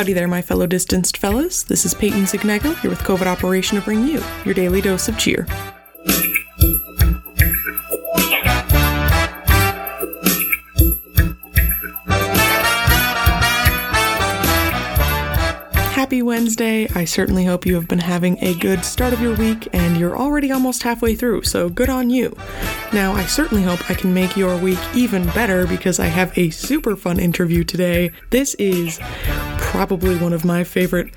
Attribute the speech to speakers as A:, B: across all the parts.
A: Howdy there, my fellow distanced fellas. This is Peyton Zignego here with COVID Operation to bring you your daily dose of cheer. Happy Wednesday. I certainly hope you have been having a good start of your week and you're already almost halfway through, so good on you. Now, I certainly hope I can make your week even better because I have a super fun interview today. This is probably one of my favorite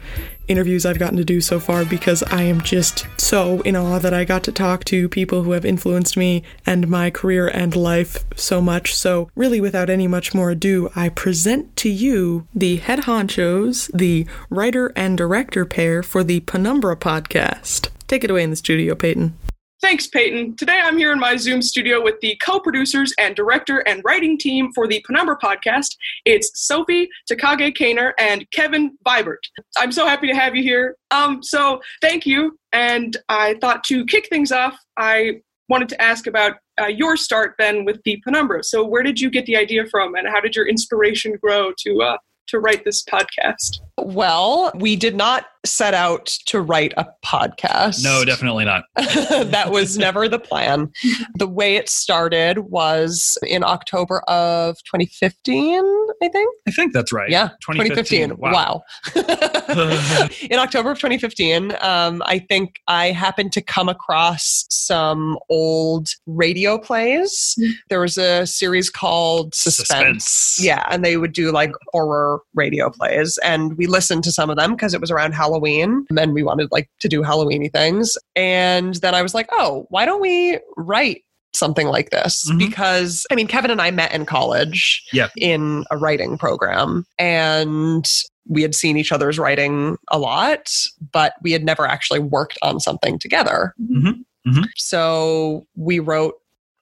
A: interviews I've gotten to do so far because I am just so in awe that I got to talk to people who have influenced me and my career and life so much. So, really, without any much more ado, I present to you the head honchos, the writer and director pair for the Penumbra podcast. Take it away in the studio, Peyton.
B: Thanks, Peyton. Today I'm here in my Zoom studio with the co producers and director and writing team for the Penumbra podcast. It's Sophie Takagi Kaner and Kevin Vibert. I'm so happy to have you here. Um, so thank you. And I thought to kick things off, I wanted to ask about uh, your start then with the Penumbra. So where did you get the idea from, and how did your inspiration grow to uh, to write this podcast?
C: Well, we did not set out to write a podcast.
D: No, definitely not.
C: that was never the plan. The way it started was in October of 2015, I think.
D: I think that's right.
C: Yeah, 2015. 2015. Wow. wow. in October of 2015, um, I think I happened to come across some old radio plays. There was a series called Suspense. Suspense. Yeah, and they would do like horror radio plays. And we listened to some of them because it was around Halloween and we wanted like to do Halloweeny things. And then I was like, oh, why don't we write something like this mm-hmm. because I mean Kevin and I met in college
D: yeah.
C: in a writing program and we had seen each other's writing a lot but we had never actually worked on something together.
D: Mm-hmm. Mm-hmm.
C: So we wrote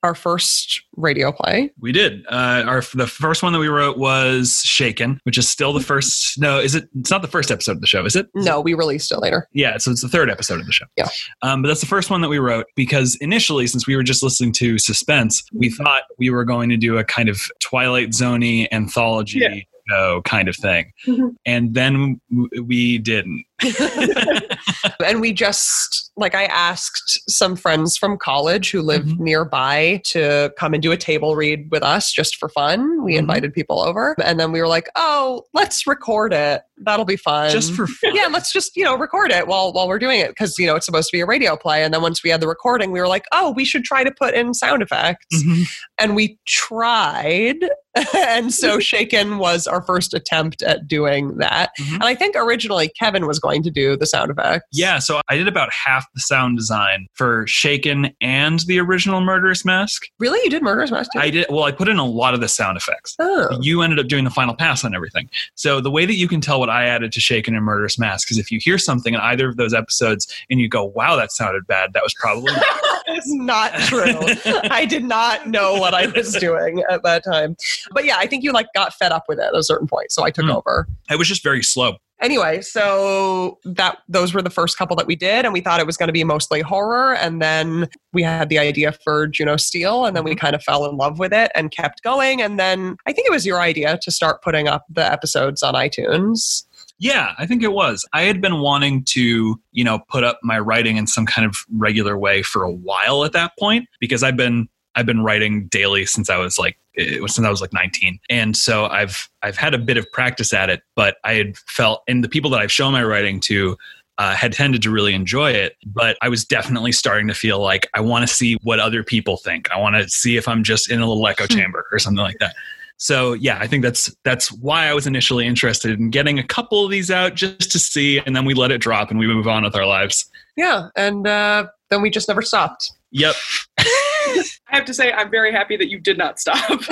C: our first radio play.
D: We did. Uh, our the first one that we wrote was Shaken, which is still the first. No, is it? It's not the first episode of the show, is it?
C: No, we released it later.
D: Yeah, so it's the third episode of the show.
C: Yeah,
D: um, but that's the first one that we wrote because initially, since we were just listening to Suspense, we thought we were going to do a kind of Twilight Zoney anthology. Yeah kind of thing. Mm-hmm. And then we didn't.
C: and we just, like, I asked some friends from college who live mm-hmm. nearby to come and do a table read with us just for fun. We mm-hmm. invited people over. And then we were like, oh, let's record it. That'll be fun.
D: Just for fun.
C: Yeah, let's just, you know, record it while, while we're doing it because, you know, it's supposed to be a radio play. And then once we had the recording, we were like, oh, we should try to put in sound effects. Mm-hmm. And we tried. and so Shaken was our first attempt at doing that. Mm-hmm. And I think originally Kevin was going to do the sound effects.
D: Yeah, so I did about half the sound design for Shaken and the original Murderous Mask.
C: Really? You did Murderous Mask too?
D: I did. Well, I put in a lot of the sound effects.
C: Oh.
D: You ended up doing the final pass on everything. So the way that you can tell what I added to Shaken and Murderous Mask is if you hear something in either of those episodes and you go, wow, that sounded bad, that was probably.
C: It's not true. I did not know what I was doing at that time. But yeah, I think you like got fed up with it at a certain point. So I took mm. over.
D: It was just very slow.
C: Anyway, so that those were the first couple that we did, and we thought it was going to be mostly horror. And then we had the idea for Juno Steel, and then we mm-hmm. kind of fell in love with it and kept going. And then I think it was your idea to start putting up the episodes on iTunes.
D: Yeah, I think it was. I had been wanting to, you know, put up my writing in some kind of regular way for a while at that point because I've been I've been writing daily since I was like it was since I was like 19. And so I've I've had a bit of practice at it, but I had felt and the people that I've shown my writing to uh, had tended to really enjoy it, but I was definitely starting to feel like I want to see what other people think. I want to see if I'm just in a little echo hmm. chamber or something like that. So yeah, I think that's that's why I was initially interested in getting a couple of these out just to see, and then we let it drop and we move on with our lives.
C: Yeah, and uh, then we just never stopped.
D: Yep.
B: I have to say, I'm very happy that you did not stop.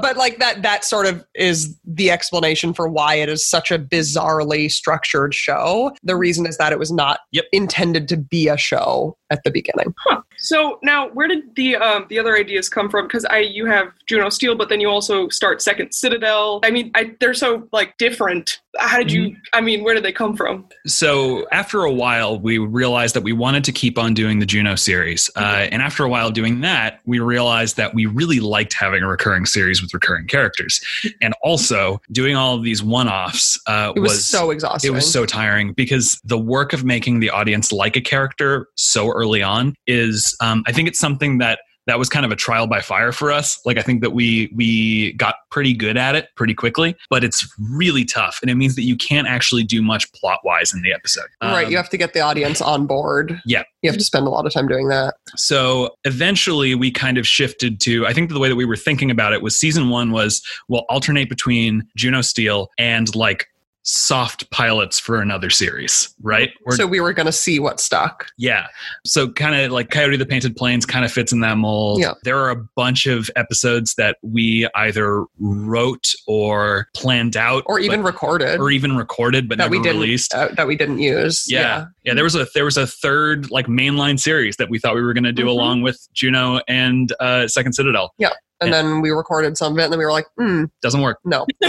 C: but like that, that sort of is the explanation for why it is such a bizarrely structured show. The reason is that it was not
D: yep.
C: intended to be a show. At the beginning.
B: Huh. So now, where did the um, the other ideas come from? Because I you have Juno Steel, but then you also start Second Citadel. I mean, I, they're so like different. How did you? Mm-hmm. I mean, where did they come from?
D: So after a while, we realized that we wanted to keep on doing the Juno series, uh, mm-hmm. and after a while doing that, we realized that we really liked having a recurring series with recurring characters, and also doing all of these one-offs. Uh,
C: it was, was so exhausting.
D: It was so tiring because the work of making the audience like a character so early on is, um, I think it's something that that was kind of a trial by fire for us. Like I think that we we got pretty good at it pretty quickly, but it's really tough, and it means that you can't actually do much plot wise in the episode.
C: Right, um, you have to get the audience on board.
D: Yeah,
C: you have to spend a lot of time doing that.
D: So eventually, we kind of shifted to. I think the way that we were thinking about it was season one was we'll alternate between Juno Steel and like soft pilots for another series, right?
C: Or, so we were going to see what stuck.
D: Yeah. So kind of like Coyote the Painted Plains kind of fits in that mold. Yeah. There are a bunch of episodes that we either wrote or planned out
C: or even but, recorded
D: or even recorded but that never
C: we didn't,
D: released
C: uh, that we didn't use.
D: Yeah. yeah. yeah. there was a there was a third like mainline series that we thought we were going to do mm-hmm. along with Juno and uh, Second Citadel.
C: Yeah. And yeah. then we recorded some of it and then we were like, hmm.
D: Doesn't work.
C: No.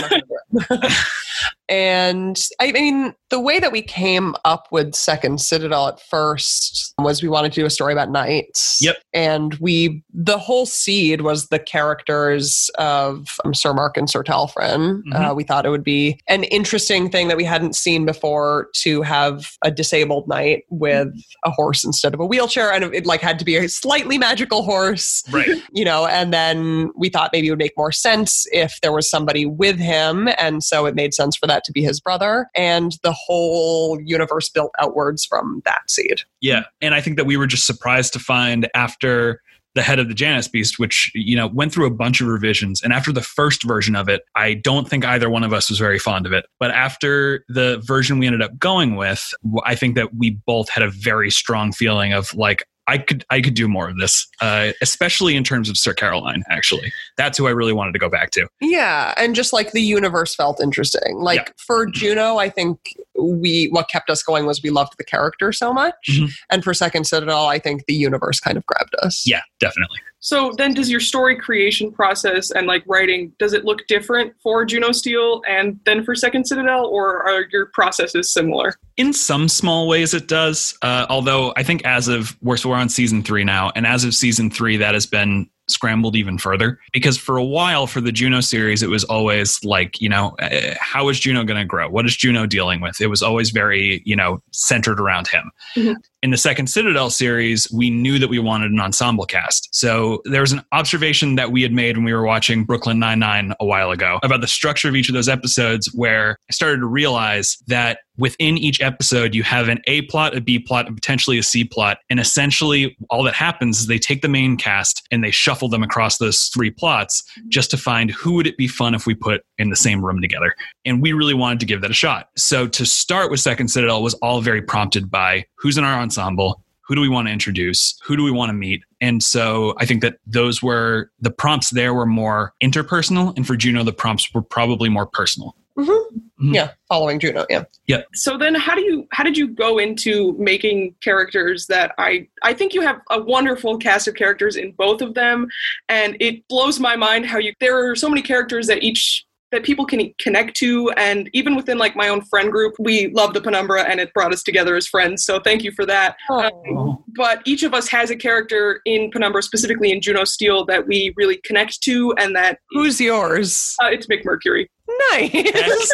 C: And I mean, the way that we came up with Second Citadel at first was we wanted to do a story about knights.
D: Yep.
C: And we, the whole seed was the characters of um, Sir Mark and Sir Talfrin. Mm-hmm. Uh, we thought it would be an interesting thing that we hadn't seen before to have a disabled knight with a horse instead of a wheelchair. And it like had to be a slightly magical horse.
D: Right.
C: You know, and then we thought maybe it would make more sense if there was somebody with him. And so it made sense for that to be his brother. And the whole universe built outwards from that seed.
D: Yeah. And I think that we were just surprised to find after the head of the Janus Beast, which you know went through a bunch of revisions. And after the first version of it, I don't think either one of us was very fond of it. But after the version we ended up going with, I think that we both had a very strong feeling of like, I could I could do more of this, uh, especially in terms of Sir Caroline. Actually, that's who I really wanted to go back to.
C: Yeah, and just like the universe felt interesting. Like yeah. for Juno, I think we what kept us going was we loved the character so much, mm-hmm. and for Second Citadel, I think the universe kind of grabbed us.
D: Yeah, definitely.
B: So then, does your story creation process and like writing does it look different for Juno Steel and then for Second Citadel, or are your processes similar?
D: In some small ways, it does. Uh, although I think as of we're so we're on season three now, and as of season three, that has been scrambled even further because for a while for the Juno series it was always like you know uh, how is Juno going to grow what is Juno dealing with it was always very you know centered around him mm-hmm. In the second Citadel series we knew that we wanted an ensemble cast so there was an observation that we had made when we were watching Brooklyn Nine Nine a while ago about the structure of each of those episodes where I started to realize that within each episode you have an A plot, a B plot, and potentially a C plot. And essentially all that happens is they take the main cast and they shuffle them across those three plots just to find who would it be fun if we put in the same room together. And we really wanted to give that a shot. So to start with Second Citadel was all very prompted by who's in our ensemble, who do we want to introduce who do we want to meet and so i think that those were the prompts there were more interpersonal and for juno the prompts were probably more personal
C: Mm-hmm. Mm-hmm. Yeah, following Juno. Yeah.
D: Yeah.
B: So then, how do you how did you go into making characters that I I think you have a wonderful cast of characters in both of them, and it blows my mind how you there are so many characters that each that people can connect to. And even within like my own friend group we love the penumbra and it brought us together as friends. So thank you for that. Um, but each of us has a character in penumbra specifically in juno steel that we really connect to and that
C: who's yours?
B: Uh, it's Mick Mercury
C: Nice.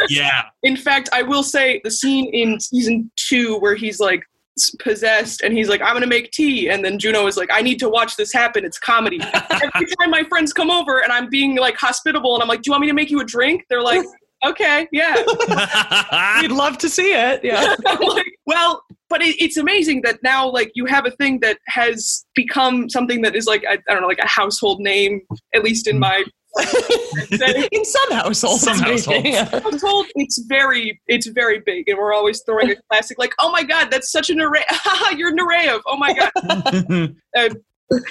D: yeah.
B: In fact, I will say the scene in season two where he's like possessed and he's like, I'm gonna make tea. And then Juno is like, I need to watch this happen. It's comedy. Every time my friends come over and I'm being like hospitable and I'm like, Do you want me to make you a drink? They're like, Okay, yeah.
C: We'd love to see it. Yeah.
B: like, well, but it, it's amazing that now like you have a thing that has become something that is like I, I don't know like a household name at least in mm. my
C: in some households.
D: Some households. Yeah.
B: Household, it's very, it's very big, and we're always throwing a classic like, "Oh my god, that's such an array! You're Nureyev! Oh my god!" uh,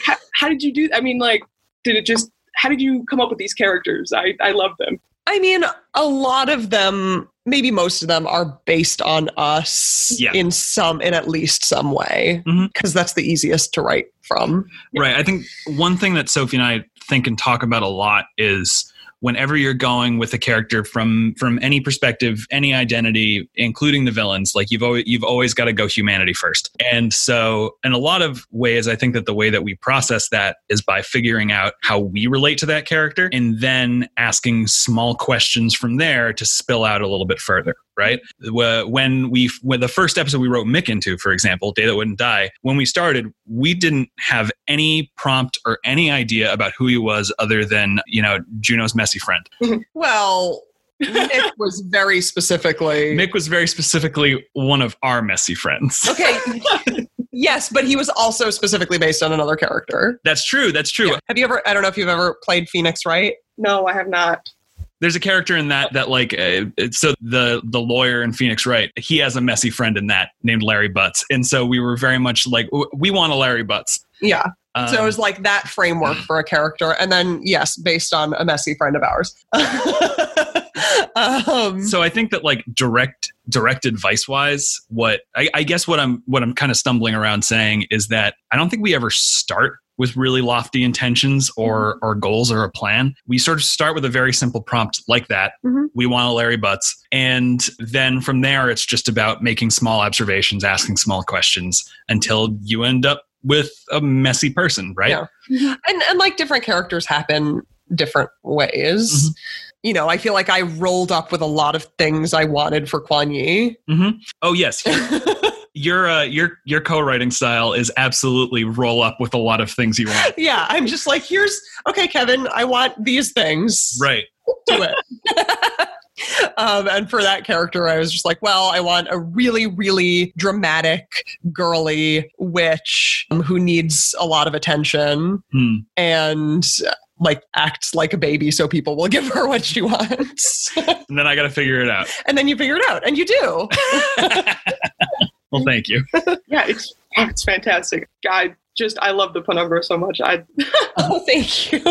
B: how, how, did you do? That? I mean, like, did it just? How did you come up with these characters? I, I love them.
C: I mean, a lot of them, maybe most of them, are based on us
D: Yeah.
C: in some, in at least some way,
D: mm-hmm.
C: because that's the easiest to write from.
D: Right. I think one thing that Sophie and I think and talk about a lot is whenever you're going with a character from from any perspective, any identity, including the villains, like you've always you've always got to go humanity first. And so in a lot of ways, I think that the way that we process that is by figuring out how we relate to that character and then asking small questions from there to spill out a little bit further right? When we, when the first episode we wrote Mick into, for example, Day That Wouldn't Die, when we started, we didn't have any prompt or any idea about who he was other than, you know, Juno's messy friend.
C: Well, Nick was very specifically.
D: Mick was very specifically one of our messy friends.
C: Okay. yes, but he was also specifically based on another character.
D: That's true. That's true.
C: Have you ever, I don't know if you've ever played Phoenix Wright.
B: No, I have not.
D: There's a character in that that like uh, so the the lawyer in Phoenix Wright he has a messy friend in that named Larry Butts and so we were very much like we want a Larry Butts
C: Yeah.
D: um,
C: so it was like that framework for a character. And then, yes, based on a messy friend of ours. um,
D: so I think that like direct direct advice wise, what I, I guess what I'm what I'm kind of stumbling around saying is that I don't think we ever start with really lofty intentions or or goals or a plan. We sort of start with a very simple prompt like that.
C: Mhm.
D: We want a Larry Butts, and then from there it's just about making small observations, asking small questions until you end up with a messy person, right?
C: Yeah. and, and like different characters happen different ways. You know, I feel like I rolled up with a lot of things I wanted for Kuan Yi.
D: hmm Oh yes, your uh, your your co-writing style is absolutely roll up with a lot of things you want.
C: yeah, I'm just like, here's okay, Kevin, I want these things.
D: Right.
C: Do it. um, and for that character, I was just like, well, I want a really, really dramatic, girly witch um, who needs a lot of attention
D: Hmm.
C: and like acts like a baby so people will give her what she wants.
D: And then I got to figure it out.
C: and then you figure it out, and you do.
D: Well, thank you.
B: Yeah, it's it's fantastic. I just I love the penumbra so much. I
C: oh, thank you.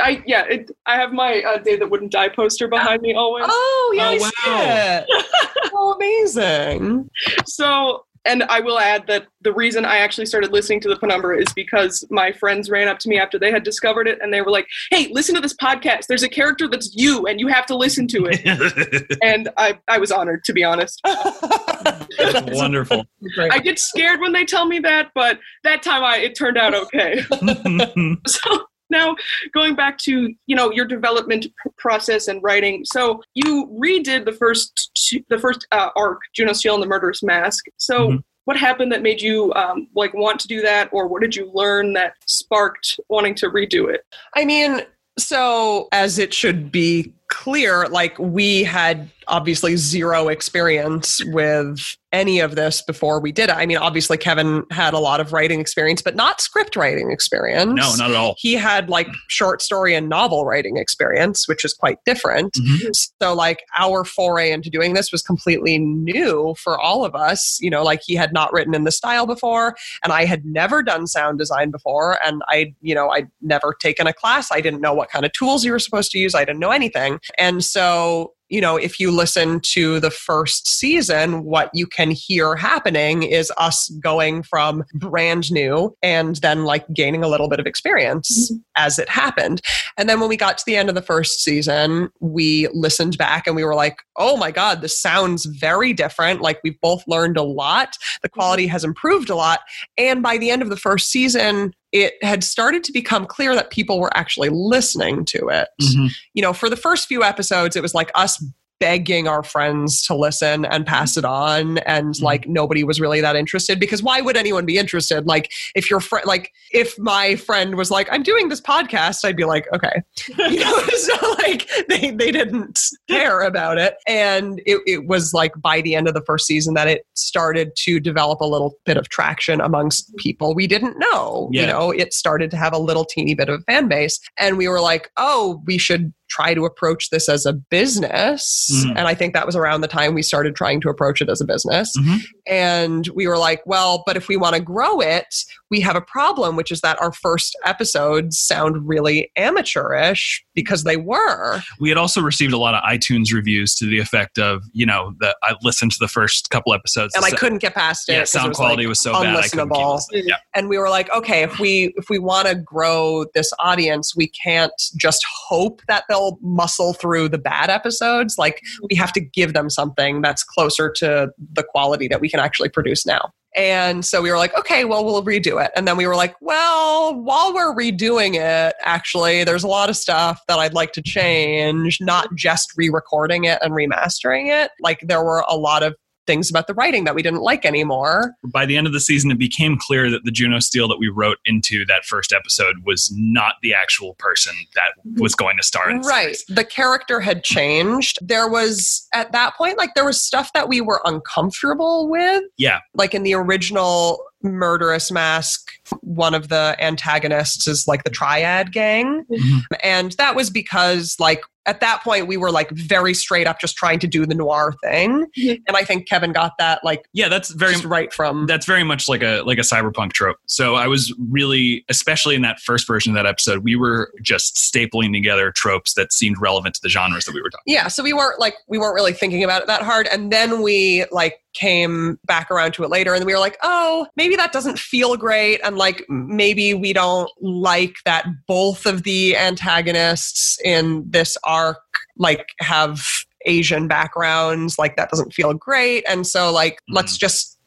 B: I yeah, it, I have my uh, Day That Wouldn't Die poster behind me always.
C: Oh, yeah,
D: Oh,
C: I
D: wow.
C: see it. oh, amazing.
B: So, and I will add that the reason I actually started listening to the Penumbra is because my friends ran up to me after they had discovered it and they were like, hey, listen to this podcast. There's a character that's you and you have to listen to it. and I, I was honored, to be honest.
C: That's
D: Wonderful.
B: I get scared when they tell me that, but that time I, it turned out okay. so now going back to you know your development process and writing so you redid the first two, the first uh, arc juno steel and the murderous mask so
D: Mhm.
B: what happened that made you um, like want to do that or what did you learn that sparked wanting to redo it
C: I mean, so as it should be clear, like we had obviously zero experience with any of this before we did it. I mean, obviously Kevin had a lot of writing experience, but not script writing experience.
D: no, not at all.
C: He had like short story and novel writing experience, which is quite different.
D: Mhm.
C: So, like, our foray into doing this was completely new for all of us. You know, like, he had not written in the style before, and I had never done sound design before. And I, you know, I'd never taken a class. I didn't know what kind of tools you were supposed to use. I didn't know anything. And so, you know, if you listen to the first season, what you can hear happening is us going from brand new and then like gaining a little bit of experience mm-hmm. as it happened. And then when we got to the end of the first season, we listened back and we were like, oh my God, this sounds very different. Like we've both learned a lot. The mm-hmm. quality has improved a lot. And by the end of the first season, it had started to become clear that people were actually listening to it
D: Mhm.
C: you know, for the first few episodes, it was like us begging our friends to listen and pass it on and
D: Mhm.
C: like nobody was really that interested because why would anyone be interested? Like if your friend like if my friend was like i'm doing this podcast i'd be like okay. You know so like they they didn't care about it and it, it was like by the end of the first season that it started to develop a little bit of traction amongst people. We didn't know you know it started to have a little teeny bit of a fan base and we were like oh we should try to approach this as a business
D: Mhm.
C: and i think that was around the time we started trying to approach it as a business
D: Mhm.
C: and we were like well but if we want to grow it we have a problem, which is that our first episodes sound really amateurish because they were.
D: We had also received a lot of iTunes reviews to the effect of, you know, that I listened to the first couple episodes
C: and I couldn't get past it.
D: Yeah, sound was quality like was so bad couldn't keep. Yeah.
C: And we were like, okay, if we if we want to grow this audience, we can't just hope that they'll muscle through the bad episodes. Like we have to give them something that's closer to the quality that we can actually produce now. And so we were like, okay, well, we'll redo it. And then we were like, well, while we're redoing it, actually, there's a lot of stuff that I'd like to change, not just re recording it and remastering it. Like, there were a lot of things about the writing that we didn't like anymore.
D: By the end of the season, it became clear that the Juno Steel that we wrote into that first episode was not the actual person that was going to star in
C: the Right.
D: Series.
C: The character had changed. There was, at that point, like there was stuff that we were uncomfortable with.
D: Yeah.
C: Like in the original Murderous Mask, one of the antagonists is like the Triad gang. Mm-hmm. And that was because, like, at that point we were like very straight up just trying to do the noir thing. Mm-hmm. and i think kevin got that like
D: yeah that's very
C: right from
D: that's very much like a like a cyberpunk trope. So i was really especially in that first version of that episode we were just stapling together tropes that seemed relevant to the genres that we were talking
C: yeah so we weren't like we weren't really thinking about it that hard. And then we like came back around to it later and we were like oh maybe that doesn't feel great and like maybe we don't like that both of the antagonists in this arc like have asian backgrounds like that doesn't feel great and so like mm. let's just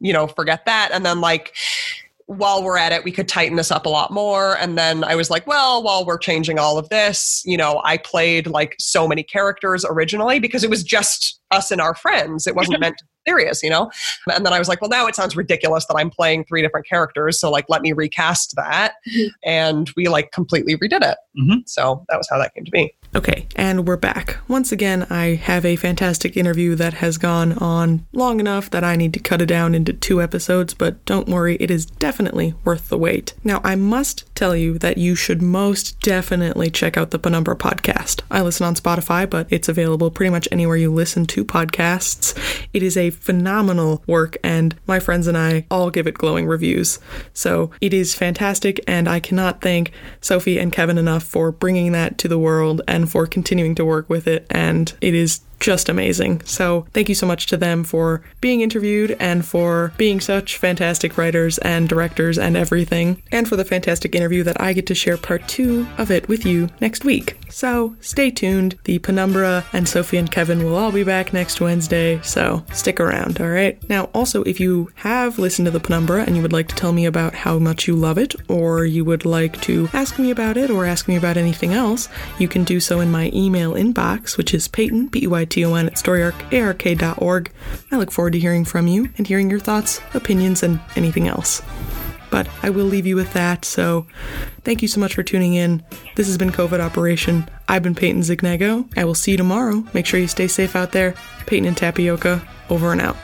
C: you know forget that and then like while we're at it, we could tighten this up a lot more. And then I was like, well, while we're changing all of this, you know, I played like so many characters originally because it was just us and our friends. It wasn't meant to serious, you know? And then I was like, well, now it sounds ridiculous that I'm playing three different characters. So, like, let me recast that. Mm-hmm. And we like completely redid it. Mm-hmm. So that was how that came to be.
A: Okay, and we're back. Once again, I have a fantastic interview that has gone on long enough that I need to cut it down into two episodes, but don't worry, it is definitely worth the wait. Now, I must tell you that you should most definitely check out the Penumbra podcast. I listen on Spotify, but it's available pretty much anywhere you listen to podcasts. It is a phenomenal work, and my friends and I all give it glowing reviews. So it is fantastic, and I cannot thank Sophie and Kevin enough for bringing that to the world and for continuing to work with it. And it is just amazing. So, thank you so much to them for being interviewed and for being such fantastic writers and directors and everything, and for the fantastic interview that I get to share part two of it with you next week. So, stay tuned. The Penumbra and Sophie and Kevin will all be back next Wednesday, so stick around, all right? Now, also, if you have listened to the Penumbra and you would like to tell me about how much you love it, or you would like to ask me about it or ask me about anything else, you can do so in my email inbox, which is Peyton, P E Y T-O-N at storyarc.org. I look forward to hearing from you and hearing your thoughts, opinions, and anything else. But I will leave you with that, so thank you so much for tuning in. This has been COVID Operation. I've been Peyton Zignego. I will see you tomorrow. Make sure you stay safe out there. Peyton and Tapioca, over and out.